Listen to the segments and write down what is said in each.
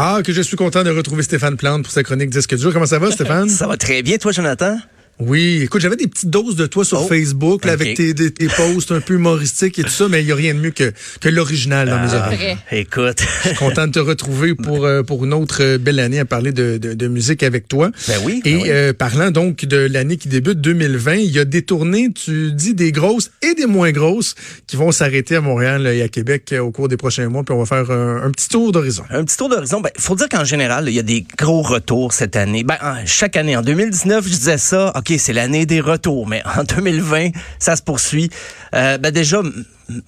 Ah, que je suis content de retrouver Stéphane Plante pour sa chronique Disque dur. Comment ça va, Stéphane? Ça va très bien, toi, Jonathan? Oui, écoute, j'avais des petites doses de toi sur Oh, Facebook, là, avec tes, tes, tes posts un peu humoristiques et tout ça, mais il n'y a rien de mieux que, que l'original dans mes Ah, oreilles. vrai. Écoute, Content de te retrouver pour, euh, pour une autre euh, belle année à parler de, de, de musique avec toi. Ben oui, Et ben oui. euh, parlant donc de l'année qui débute 2020, il y a des tournées, tu dis des grosses et des moins grosses, qui vont s'arrêter à Montréal et à Québec euh, au cours des prochains mois, puis on va faire un, un petit tour d'horizon. un petit tour d'horizon. Ben, faut dire qu'en général, il y a des gros retours cette année. Ben, en- chaque année. En 2019, je disais ça. OK, c'est l'année des retours. Mais en 2020, ça se poursuit. Euh, ben, déjà,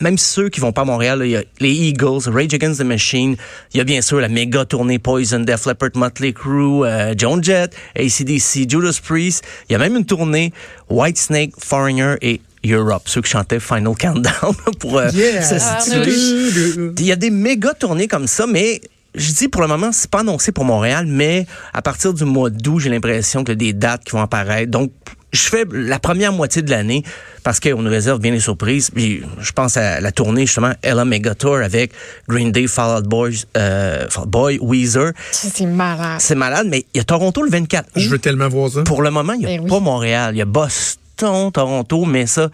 même ceux qui vont pas à Montréal, il y a les Eagles, Rage Against the Machine. Il y a bien sûr la méga tournée Poison, Def Leppard, Motley Crue, euh, Joan Jett, ACDC, Judas Priest. Il y a même une tournée Whitesnake, Foreigner et Europe, ceux qui chantaient Final Countdown pour euh, Yeah! se Ah, situer. Il y a des méga tournées comme ça, mais je dis pour le moment, c'est pas annoncé pour Montréal, mais à partir du mois d'août, j'ai l'impression qu'il y a des dates qui vont apparaître. Donc, je fais la première moitié de l'année parce qu'on nous réserve bien les surprises. Puis je pense à la tournée justement Ella Mega Tour avec Green Day, Fall Out Boys, euh, Fall Out Boy, Weezer. C'est malade. C'est malade, mais il y a Toronto le 24 août. Je veux tellement voir ça. Pour le moment, il n'y a Ben oui. pas Montréal. Il y a Boston, Toronto, mais ça,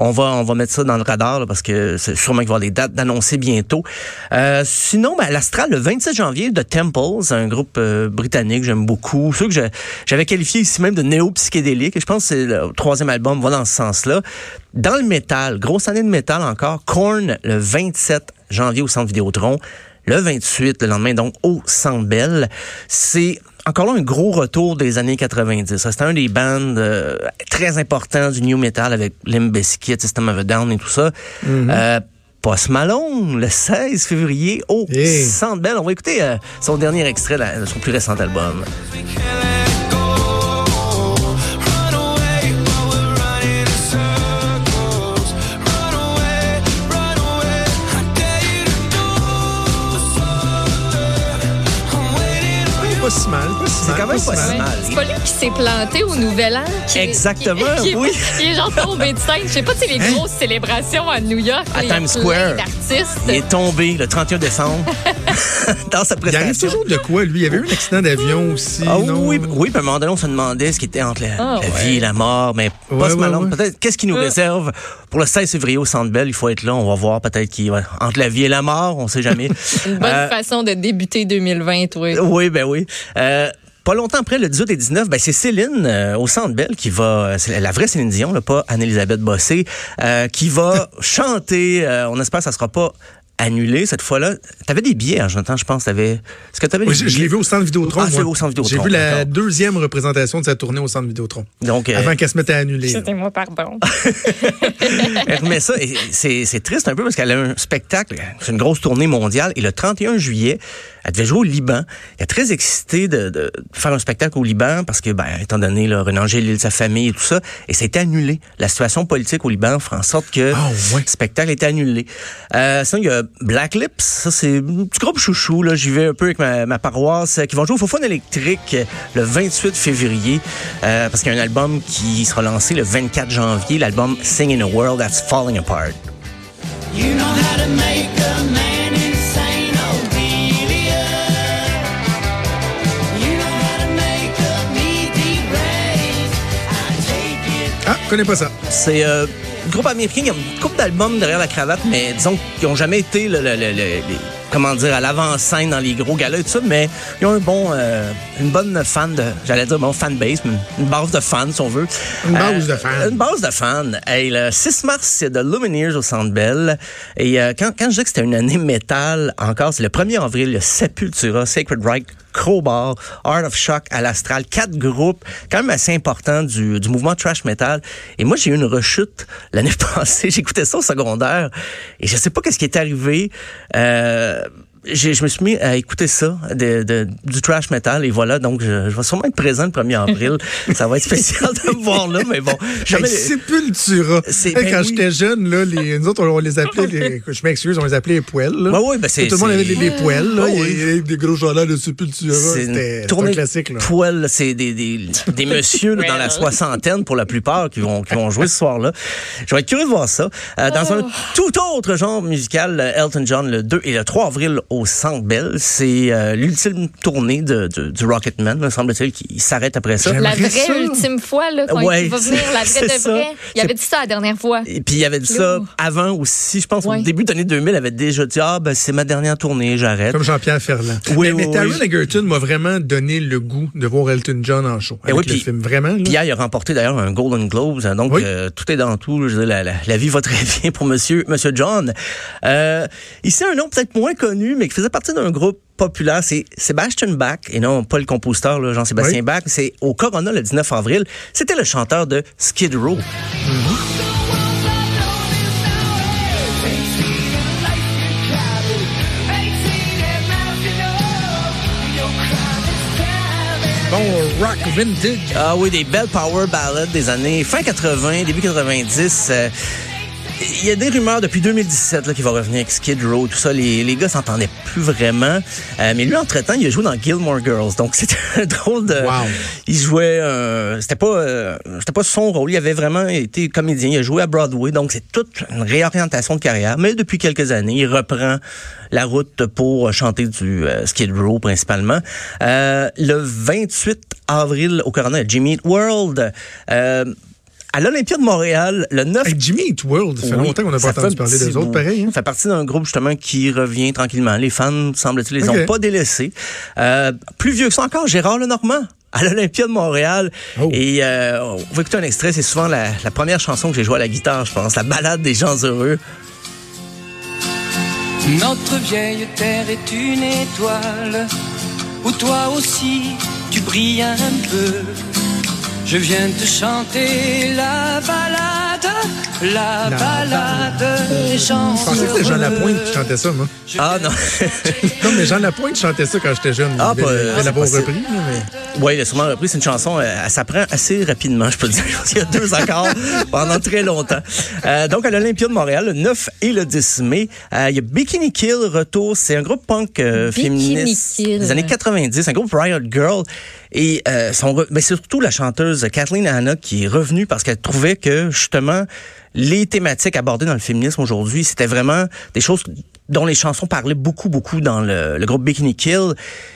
on va, on va mettre ça dans le radar parce que c'est sûrement qu'il va y avoir des dates d'annoncer bientôt. Euh, sinon, ben, l'Astral, le 27 janvier, de Temples, un groupe euh, britannique, j'aime beaucoup. Ceux que j'avais qualifié ici même de néo-psychédélique. Je pense que c'est le troisième album va dans ce sens-là. Dans le métal, grosse année de métal encore, Korn, le 27 janvier au Centre Vidéotron. Le 28, le lendemain, donc, au Centre Bell. C'est encore là un gros retour des années 90. Ça, C'était un des bands euh, très importants du new metal avec Limp Bizkit, System of a Down et tout ça. Euh, Post Malone, le 16 février au Hey. Centre Bell. On va écouter euh, son dernier extrait de son plus récent album. C'est quand même pas si mal. C'est pas lui qui s'est planté au Nouvel An. qui- Exactement, qui- oui. Il est genre tombé de scène. Je sais pas si c'est les Hein? grosses célébrations à New York. À il Times Square. Il est tombé le 31 décembre dans sa Il prestation. arrive toujours de quoi, lui? Il y avait eu un accident d'avion aussi, Ah non? oui, oui, puis à un moment donné, on se demandait ce qui était entre la, Ah, la ouais. vie et la mort, mais Ouais, pas ce ouais, Malone. ouais. Peut-être, qu'est-ce qui nous Euh. réserve pour le 16 février au Centre Bell? Il faut être là, on va voir peut-être qui, ouais, entre la vie et la mort, on sait jamais. Une bonne Euh, façon de débuter 2020, oui. oui, ben oui. Euh, pas longtemps après, le 18 et 19, ben c'est Céline euh, au Centre Bell qui va, euh, c'est la vraie Céline Dion, là, pas Anne-Elisabeth Bossé, euh, qui va chanter. euh, on espère que ça sera pas annulé cette fois-là. T'avais des billets, hein, j'entends, je pense. T'avais. Est-ce que t'avais Oui, des billets? je l'ai vu au centre Vidéotron. Ah, c'est au Centre Vidéotron, J'ai vu la deuxième représentation de sa tournée au centre Vidéotron. Donc, euh, Avant qu'elle se mette à annuler. là. C'était moi, pardon. Elle remet ça. C'est c'est triste un peu parce qu'elle a un spectacle. C'est une grosse tournée mondiale. Et le 31 juillet, elle devait jouer au Liban. Elle est très excitée de, de faire un spectacle au Liban parce que, ben, étant donné le Renan Gélil, sa famille et tout ça, et ça a été annulé. La situation politique au Liban fera en sorte que Ah, le spectacle est annulé. Euh, sinon, il y a Black Lips. Ça, c'est un petit groupe chouchou. Là. J'y vais un peu avec ma, ma paroisse euh, qui vont jouer au Fofone électrique euh, le 28 février euh, parce qu'il y a un album qui sera lancé le 24 janvier, l'album Sing in a World That's Falling Apart. You know how to make a man insane, Ophelia. You know how to make a me deraze. I take it. Ah, je connais pas ça. C'est euh, groupe américain qui a une couple d'albums derrière la cravate, mais disons qu'ils n'ont jamais été le, le- le- le- les- comment dire à l'avant-scène dans les gros galas et tout ça, mais ils ont un bon, euh, une bonne fan de, j'allais dire bon fanbase, une base de fans si on veut. Euh, Une base de fans. Une base de fans. Hey, le 6 mars, c'est de Lumineers au Centre Bell. Et euh, quand, quand je dis que c'était une année métal, encore, c'est le 1er avril, le Sepultura, Sacred Reich, Crowbar, Art of Shock à l'Astral, quatre groupes quand même assez importants du, du mouvement trash metal. Et moi, j'ai eu une rechute l'année passée. J'écoutais ça au secondaire et je sais pas qu'est-ce qui est arrivé. Euh, je me suis mis à écouter ça, de, de- du trash metal, et voilà, donc je, je vais sûrement être présent le 1er avril. ça va être spécial de me voir là, mais bon. jamais- Hey, Sepultura. Hey, ben quand oui. j'étais jeune, là, les, nous autres, on, on les appelait, les- je m'excuse, on les appelait les poêles. Là. Ben c'est- Tout le monde avait des, des poêles. Là, avait des gros journaux de Sepultura. C'était un classique. Là. poêle, c'est des, des, des messieurs là, dans la soixantaine pour la plupart qui vont, qui vont jouer ce soir-là. Je vais être curieux de voir ça. Euh, dans un tout autre genre musical, euh, Elton John le 2 et le 3 avril au Centre Bell. C'est euh, l'ultime tournée de, de- du Rocketman, me semble-t-il, qui s'arrête après ça. La vraie ça. ultime fois, là, quand Ouais, il va venir, la c'est vraie de ça. vrai. Il avait dit ça la dernière fois. Et puis il avait dit ça avant aussi, je pense au début de l'année 2000, il avait déjà dit ah ben c'est ma dernière tournée, j'arrête. Comme Jean-Pierre Ferland. Oui, mais mais oui, Taron oui. Egerton m'a vraiment donné le goût de voir Elton John en show. Eh Avec oui, le puis- film. Vraiment. là. Puis hier, il a remporté d'ailleurs un Golden Globes, hein, donc Oui. euh, tout est dans tout. Je veux dire, la, la- la vie va très bien pour Monsieur Monsieur John. Euh, ici, un nom peut-être moins connu, mais qui faisait partie d'un groupe populaire, c'est Sebastian Bach, et non pas le compositeur Jean-Sébastien Oui. Bach. C'est au Corona le 19 avril. C'était le chanteur de Skid Row. Bon, rock vintage. Ah oui, des belles power ballads des années fin 80, début 90. euh, il y a des rumeurs depuis 2017 là, qu'il va revenir avec Skid Row, tout ça. Les, les gars s'entendaient plus vraiment. Euh, mais lui, entre-temps, il a joué dans Gilmore Girls. Donc, c'était un drôle de... Wow. Il jouait... euh, c'était pas euh, c'était pas son rôle. Il avait vraiment été comédien. Il a joué à Broadway. Donc, c'est toute une réorientation de carrière. Mais depuis quelques années, il reprend la route pour chanter du euh, Skid Row, principalement. Euh, le 28 avril, au Corona, Jimmy Eat World. À l'Olympia de Montréal, le 9 Avec Jimmy Eat World. Ça fait oui, longtemps qu'on n'a pas entendu parler des autres, pareil. hein? Ça fait partie d'un groupe justement qui revient tranquillement. Les fans, semble-t-il, les ont pas délaissés. Euh, plus vieux que ça encore, Gérard Lenormand à l'Olympia de Montréal. Oh. Et euh, on va écouter un extrait. C'est souvent la, la première chanson que j'ai jouée à la guitare, je pense. La balade des gens heureux. Notre vieille terre est une étoile où toi aussi tu brilles un peu. Je viens te chanter la balade, la, La balade des gens Je pensais que c'était Jean Lapointe qui chantait ça, moi. Ah non. Non, mais Jean Lapointe chantait ça quand j'étais jeune. Ah, pas- avait c'est l'avoir possible. repris. là, mais- Oui, il a sûrement repris. C'est une chanson, euh, elle s'apprend assez rapidement, je peux dire. Il y a deux accords pendant très longtemps. Euh, donc, à l'Olympia de Montréal, le 9 et le 10 mai, euh, il y a Bikini Kill, retour. C'est un groupe punk euh, Bikini féministe Kill. des années 90, un groupe Riot Girl. Et euh, son ben, surtout la chanteuse Kathleen Hanna qui est revenue parce qu'elle trouvait que, justement, les thématiques abordées dans le féminisme aujourd'hui, c'était vraiment des choses dont les chansons parlaient beaucoup, beaucoup dans le, groupe Bikini Kill.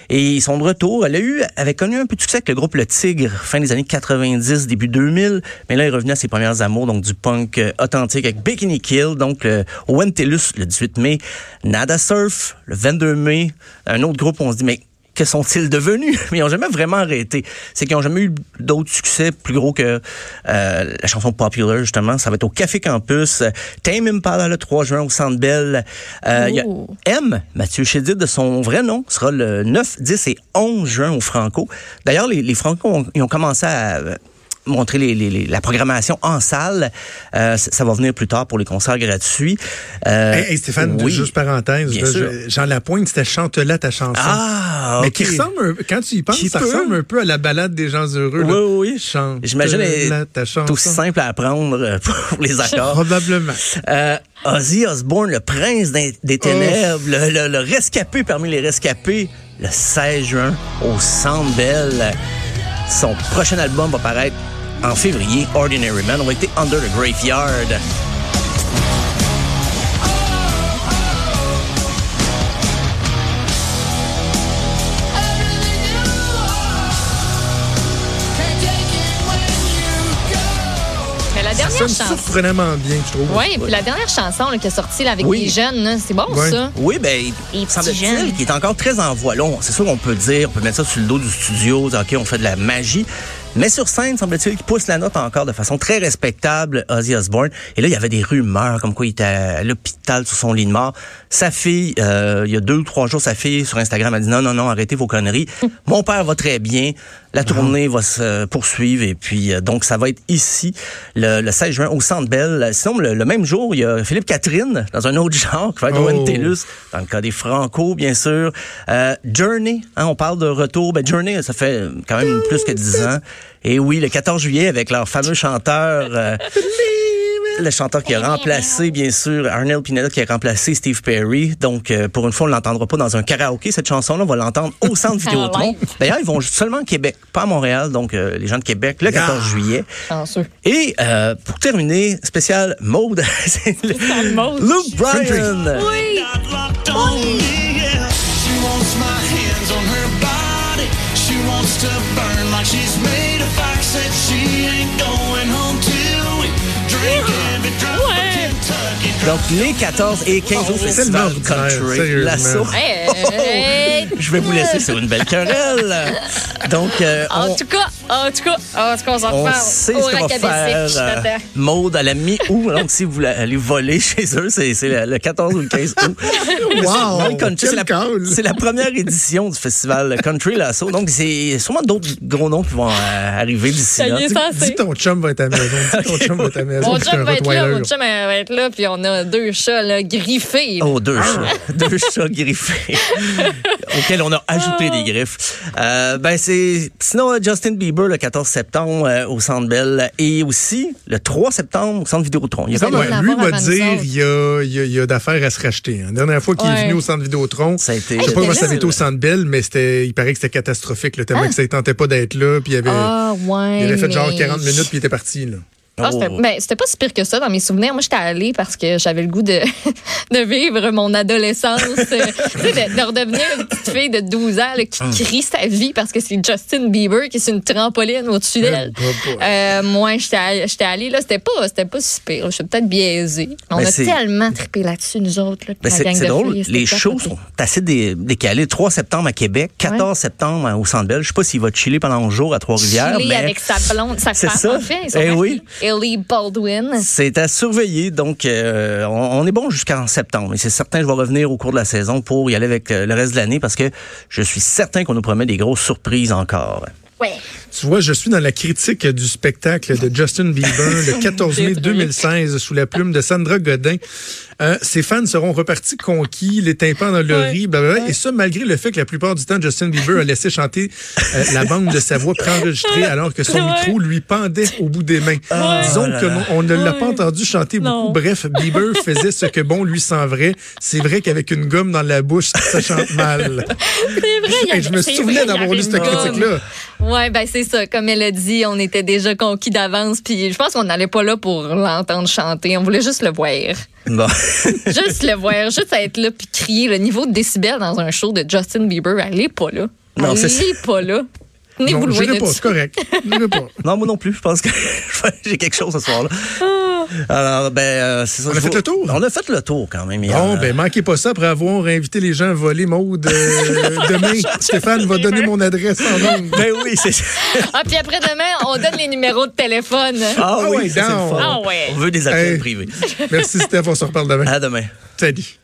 Et son retour, elle a eu, avait connu un peu de succès avec le groupe Le Tigre, fin des années 90, début 2000. Mais là, elle est à ses premières amours, donc du punk euh, authentique avec Bikini Kill. Donc, le, Wentelus, le 18 mai. Nada Surf, le 22 mai. Un autre groupe, on se dit, mais que sont-ils devenus? Mais ils n'ont jamais vraiment arrêté. C'est qu'ils n'ont jamais eu d'autres succès plus gros que euh, la chanson Popular, justement. Ça va être au Café Campus. Tame Impala le 3 juin au Centre Bell. Euh, Il y a. M, Mathieu Chédid, de son vrai nom, sera le 9, 10 et 11 juin au Franco. D'ailleurs, les, les Franco ont, ils ont commencé à montrer les, les- les- la programmation en salle. Euh, ça va venir plus tard pour les concerts gratuits. Euh, Hey, hey, Stéphane, oui. juste parenthèse, Bien là, sûr. je- Jean Lapointe, c'était Chante-la ta chanson. Ah, Mais ok. qui ressemble, quand tu y penses, Qui ça peut? ressemble un peu à la balade des gens heureux. Oui, là. oui. Chante J'imagine ta chanson. aussi simple à apprendre euh, pour les accords. Probablement. Euh, Ozzy Osbourne, le prince des, des ténèbres, le, le- le rescapé parmi les rescapés, le 16 juin au Centre Bell. Son prochain album va paraître en février, Ordinary Man. On va écouter Under the Graveyard. Mais la Ça dernière sonne chanson. surprenamment bien, je trouve. Oui, puis la dernière chanson là, qui est sortie là, avec Oui. les jeunes, c'est bon Ouais. ça? Oui, ben, petits semble-t-il qu'il est encore très en voie. C'est sûr qu'on peut dire, on peut mettre ça sur le dos du studio, dire, OK, on fait de la magie. Mais sur scène, semble-t-il qu'il pousse la note encore de façon très respectable, Ozzy Osbourne. Et là, il y avait des rumeurs comme quoi il était à l'hôpital sur son lit de mort. Sa fille, euh, il y a deux ou trois jours, sa fille sur Instagram a dit non, non, non, arrêtez vos conneries. Mon père va très bien. La tournée va se poursuivre. Et puis, euh, donc, ça va être ici, le, le 16 juin, au Centre Bell. Sinon, le, le même jour, il y a Philippe Catherine, dans un autre genre, qui va être au Oh. NTLUS, dans le cas des Franco, bien sûr. Euh, Journey, hein, on parle de retour. Ben, Journey, ça fait quand même plus que 10 ans. Et oui, le 14 juillet, avec leur fameux chanteur... euh, le chanteur qui a remplacé, bien sûr, Arnel Pineda qui a remplacé Steve Perry. Donc, euh, pour une fois, on ne l'entendra pas dans un karaoké, cette chanson-là. On va l'entendre au centre Vidéotron. live. D'ailleurs, ils vont seulement au Québec, pas à Montréal. Donc, euh, les gens de Québec, le 14 Yeah. juillet. Chanceux. Et euh, pour terminer, spécial mode. Luke Bryan. Oui. Yeah. wants to burn like she's made of fire. Said she ain't going home Donc, les 14 et 15 au Festival Country. L'assaut. Hey, hey, Je vais vous laisser sur une belle querelle. Donc, euh, En on, tout cas, en tout cas, en tout cas, on s'en on sait Au ce qu'on va Racabessic, faire. euh. Maude à la mi-août. Donc, si vous voulez aller voler chez eux, c'est le, le 14 ou le 15 août. Wow, c'est la, première édition du festival Country Lasso. Donc, c'est sûrement d'autres gros noms qui vont euh, arriver d'ici là. Dis, dis ton chum va être à la maison. Dis ton chum va être à la maison. Mon chum va être là, mon chum va être là, puis on a deux chats là, griffés. Oh, deux chats. deux chats griffés. auxquels on a ajouté des griffes. Euh, ben, c'est, sinon, euh, Justin Bieber, le 14 septembre, euh, au Centre Bell. Et aussi, le 3 septembre, au Centre Vidéotron. Il y a comme Ouais, lui m'a dire il y a, il y a- il y a d'affaires à se racheter. hein. La dernière fois qu'il est venu au centre Vidéotron, Ça a été- je sais pas comment ça été au centre Bell, mais c'était, il paraît que c'était catastrophique. Le tellement que ça ne tentait pas d'être là, puis il avait, Ah, ouais. il avait fait genre mais- 40 minutes, puis il était parti. Là. Ah, c'était Oh. ben, c'était pas si pire que ça dans mes souvenirs. Moi, j'étais allée parce que j'avais le goût de, de vivre mon adolescence. de, de redevenir une petite fille de 12 ans là, qui Hum. crie sa vie parce que c'est Justin Bieber qui est une trampoline au-dessus d'elle. Euh, moi, j'étais allée, j'étais allée, là, c'était pas, c'était pas si pire. Je suis peut-être biaisée. On Ben, a tellement trippé là-dessus, nous autres. Là, Ben, la c'est gang c'est de drôle. filles, Les shows sont assez dé- décalés. 3 septembre à Québec, 14 septembre au Centre Bell. Je sais pas s'il va chiller pendant un jour à Trois-Rivières, Chiller mais avec sa blonde, sa C'est femme, ça. en fait. Ils sont Eh oui. Ellie Baldwin. c'est à surveiller. Donc, euh, on, on est bon jusqu'en septembre. Et c'est certain que je vais revenir au cours de la saison pour y aller avec euh, le reste de l'année parce que je suis certain qu'on nous promet des grosses surprises encore. Ouais. Tu vois, je suis dans la critique du spectacle de Justin Bieber le 14 mai 2016 sous la plume de Sandra Godin. Euh, ses fans seront repartis conquis, les tympans dans le riz, blablabla. Et ça, malgré le fait que la plupart du temps, Justin Bieber a laissé chanter euh, la bande de sa voix préenregistrée alors que son micro lui pendait au bout des mains. Disons là que on ne l'a pas entendu chanter beaucoup. Bref, Bieber faisait ce que bon lui vrai. C'est vrai qu'avec une gomme dans la bouche, ça chante mal. C'est vrai. Hey, je me souvenais d'avoir lu cette critique-là. Ouais, ben c'est ça. Comme elle a dit, on était déjà conquis d'avance. Puis je pense qu'on n'allait pas là pour l'entendre chanter. On voulait juste le voir. Bon. Juste le voir, juste être là puis crier. Le niveau de décibel dans un show de Justin Bieber, elle est pas là. Non, elle c'est- est pas là. Loin j'irai de pas, c'est correct. Pas. non, moi non plus. Je pense que j'ai quelque chose ce soir-là. Alors, ben, euh, c'est ça. On a fait vous- le tour? On a fait le tour quand même. hier. Bon, ben, manquez pas ça après avoir invité les gens à voler Maude euh, demain. Stéphane va donner mon adresse en nombre. Ben oui, c'est Ah, puis après demain, on donne les numéros de téléphone. Ah Ah oui, ça, le fun. Ah ouais. On veut des appels Hey. privés. Merci Steph, on se reparle demain. À demain. Salut.